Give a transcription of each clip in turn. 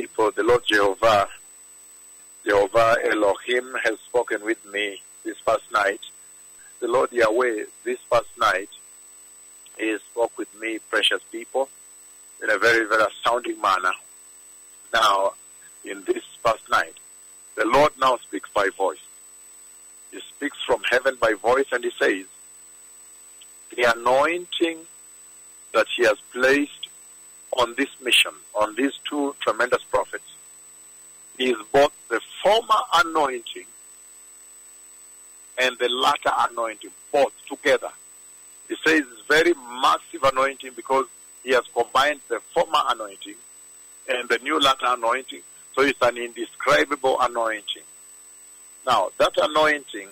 people, the Lord Jehovah, Jehovah Elohim has spoken with me this past night. The Lord Yahweh, this past night, He spoke with me, precious people, in a very, very astounding manner. Now, in this past night, the Lord now speaks by voice. He speaks from heaven by voice and He says, the anointing that He has placed on this mission, on these two tremendous prophets, is both the former anointing and the latter anointing, both together. He says it's very massive anointing because he has combined the former anointing and the new latter anointing. So it's an indescribable anointing. Now, that anointing,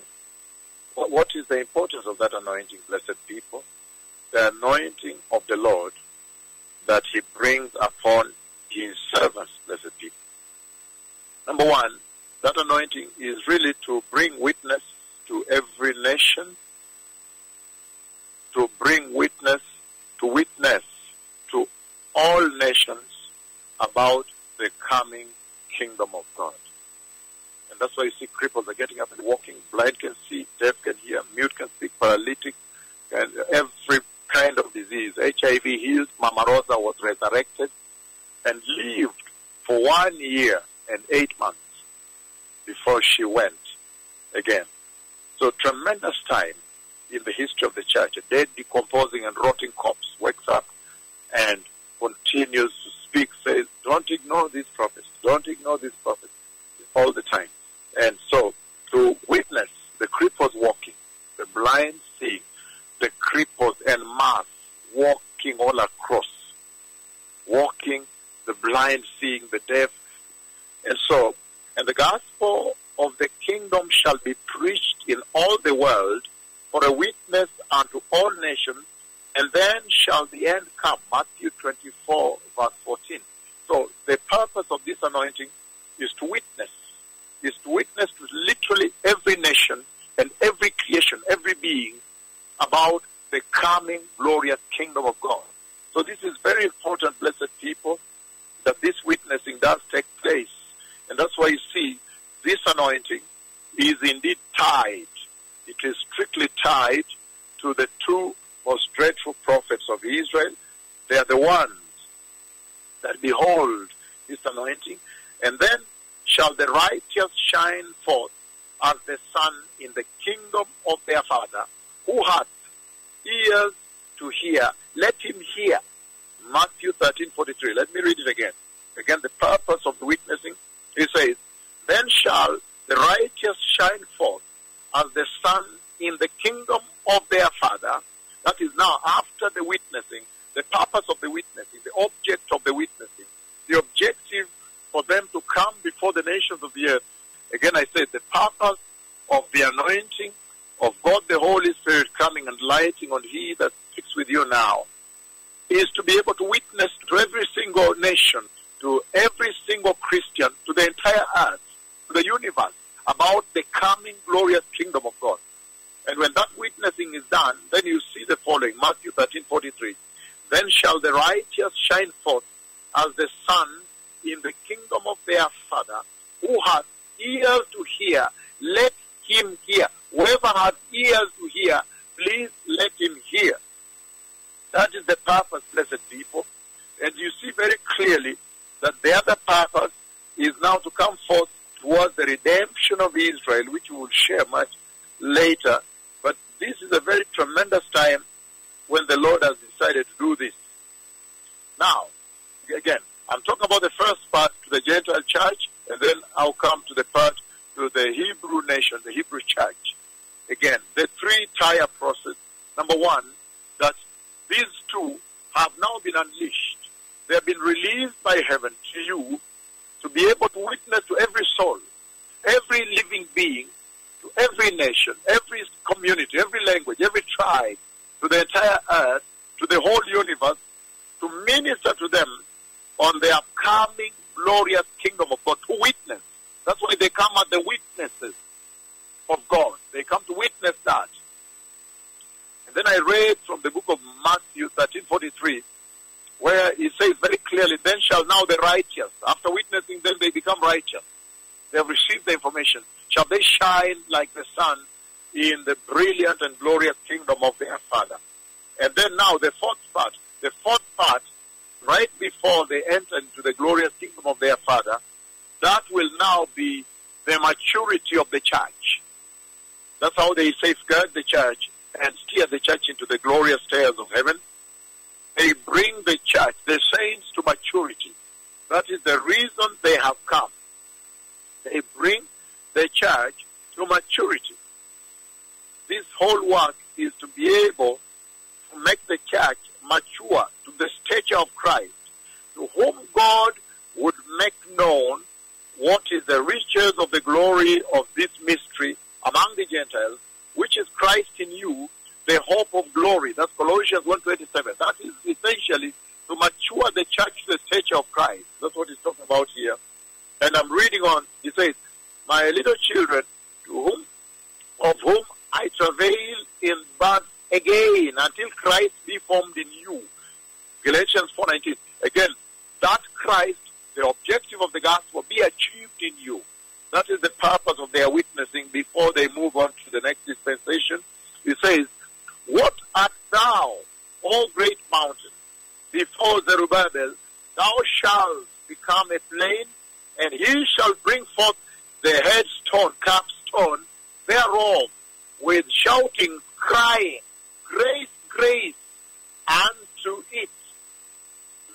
what is the importance of that anointing, blessed people? The anointing of the Lord that he brings upon his servants, blessed people. Number one, that anointing is really to bring witness to every nation, to bring witness, to witness to all nations about the coming kingdom of God. And that's why you see cripples are getting up and walking, blind can see, deaf can hear, mute can speak, paralytic, and every kind of disease. HIV healed, Mama Rosa was resurrected and lived for one year and eight months before she went again. So tremendous time in the history of the church. A dead, decomposing, and rotting corpse wakes up and continues to speak, says, don't ignore these prophets. Don't ignore these prophets all the time. And so to witness the cripples walking, the blind seeing, the cripples walking all across, walking, the blind seeing, the deaf. And so, and the gospel of the kingdom shall be preached in all the world for a witness unto all nations, and then shall the end come. Matthew 24, verse 14. So the purpose of this anointing is to witness, is to witness to literally every nation and every creation, every being about the coming glorious kingdom of God. So this is very important, blessed people, that this witnessing does take place. And that's why you see this anointing is indeed tied. It is strictly tied to the two most dreadful prophets of Israel. They are the ones that behold this anointing. And then shall the righteous shine forth as the sun in the kingdom of their Father, who hath ears to hear. Let him hear. Matthew 13, 43. Let me read it again. Again, the purpose of the witnessing, he says, Then shall the righteous shine forth as the sun in the kingdom of their Father. That is now after the witnessing, the purpose of the witnessing, the object of the witnessing, the objective for them to come before the nations of the earth. Again, I said the purpose of the anointing of God the Holy Spirit coming and lighting on He that speaks with you now is to be able to witness to every single nation, to every single Christian, to the entire earth, the universe about the coming glorious kingdom of God. And when that witnessing is done, then you see the following, Matthew 13, 43. Then shall the righteous shine forth as the sun in the kingdom of their Father, who hath ears to hear, let him hear. Whoever has ears to hear, please let him hear. That is the purpose, blessed people. And you see very clearly that the other purpose is now to come forth towards the redemption of Israel, which we will share much later. But this is a very tremendous time when the Lord has decided to do this. Now, again, I'm talking about the first part to the Gentile church, and then I'll come to the part to the Hebrew nation, the Hebrew church. Again, the three tier process. Number one, that these two have now been unleashed. They have been released by heaven to you to be able to witness to every soul, every living being, to every nation, every community, every language, every tribe, to the entire earth, to the whole universe, to minister to them on the upcoming glorious kingdom of God, to witness. That's why they come as the witnesses of God. They come to witness that. And then I read from the book of Matthew 13:43 where he says very clearly, then shall now the righteous, after witnessing them, they become righteous. They have received the information. Shall they shine like the sun in the brilliant and glorious kingdom of their Father? And then now the fourth part, the fourth part, right before they enter into the glorious kingdom of their Father, that will now be the maturity of the church. That's how they safeguard the church and steer the church into the glorious stairs of heaven. They bring the church, the saints, to maturity. That is the reason they have come. They bring the church to maturity. This whole work is to be able to make the church mature to the stature of Christ, to whom God would make known what is the riches of the glory of this mystery among the Gentiles, which is Christ in you, the hope of glory. That's Colossians 1.27. That is essentially to mature the church to the stature of Christ. That's what he's talking about here. And I'm reading on, he says, My little children, to whom, of whom I travail in birth again until Christ be formed in you. Galatians 4.19. Again, that Christ, the objective of the gospel, be achieved in you. That is the purpose of their witnessing before they move on to the next dispensation. He says, thou, O great mountain? Before Zerubbabel, thou shalt become a plain, and he shall bring forth the headstone, capstone thereof, with shouting, crying, Grace, grace unto it.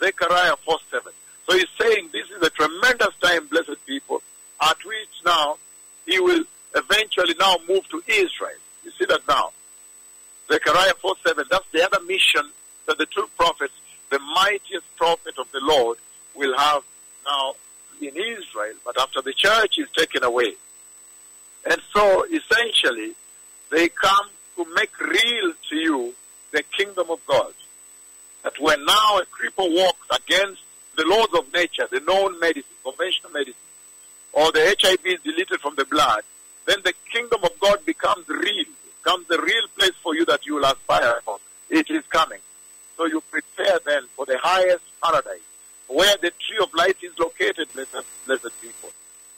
Zechariah 4 7. So he's saying this is a tremendous time, blessed people, at which now he will eventually now move to Israel. You see that now. Zechariah 4 7, that's the other mission that the true prophets, the mightiest prophet of the Lord, will have now in Israel, but after the church is taken away. And so essentially, they come to make real to you the kingdom of God. That when now a cripple walks against the laws of nature, the known medicine, conventional medicine, or the HIV is deleted from the blood, then the kingdom of God becomes real, becomes the real place for you that you will aspire for. It is coming. So you prepare then for the highest paradise, where the tree of life is located, blessed, blessed people.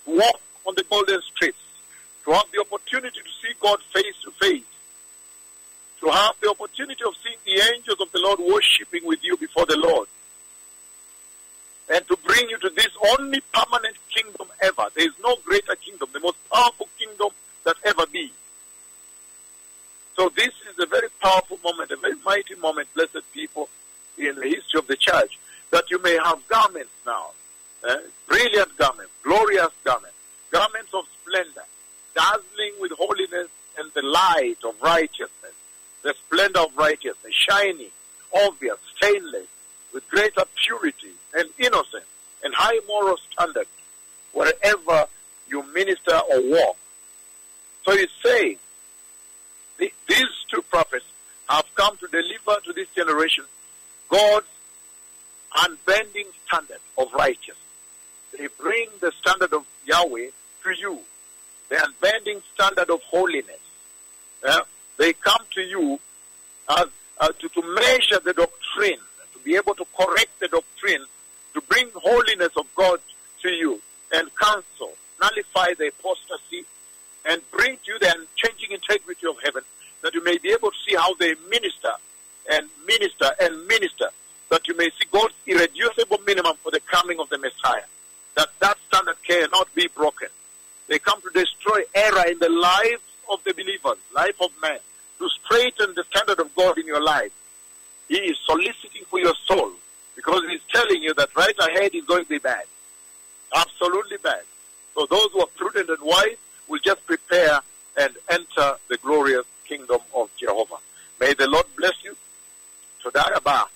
Walk on the golden streets, to have the opportunity to see God face to face, to have the opportunity of seeing the angels of the Lord worshiping with you before the Lord, and to bring you to this only permanent kingdom ever. There is no greater kingdom, the most powerful kingdom that ever be. So this is a very powerful moment, a very mighty moment, blessed people, in the history of the church, that you may have garments now, eh? brilliant garments, glorious garments, garments of splendor, dazzling with holiness and the light of righteousness, the splendor of righteousness, shining, obvious, stainless, with greater purity and innocence and high moral standard wherever you minister or walk. So he's saying the, these two prophets have come to deliver to this generation God's unbending standard of righteousness. They bring the standard of Yahweh to you, the unbending standard of holiness. Yeah? They come to you as, uh, to, to measure the doctrine, to be able to correct the doctrine, to bring holiness of God to you and counsel, nullify the apostasy, and bring to you the unchanging integrity of heaven, that you may be able to see how they minister and minister and minister, that you may see God's irreducible minimum for the coming of the Messiah, that that standard cannot be broken. They come to destroy error in the lives of the believers, life of man, to straighten the standard of God in your life. He is soliciting for your soul because he's telling you that right ahead is going to be bad. Absolutely bad. So those who are prudent and wise will just prepare and enter the glorious kingdom of Jehovah. May the Lord bless you. Toda Rabah.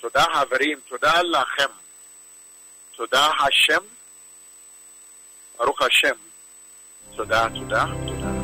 Toda Haverim. Toda Lachem. Toda Hashem. Baruch Hashem. Toda, toda, toda.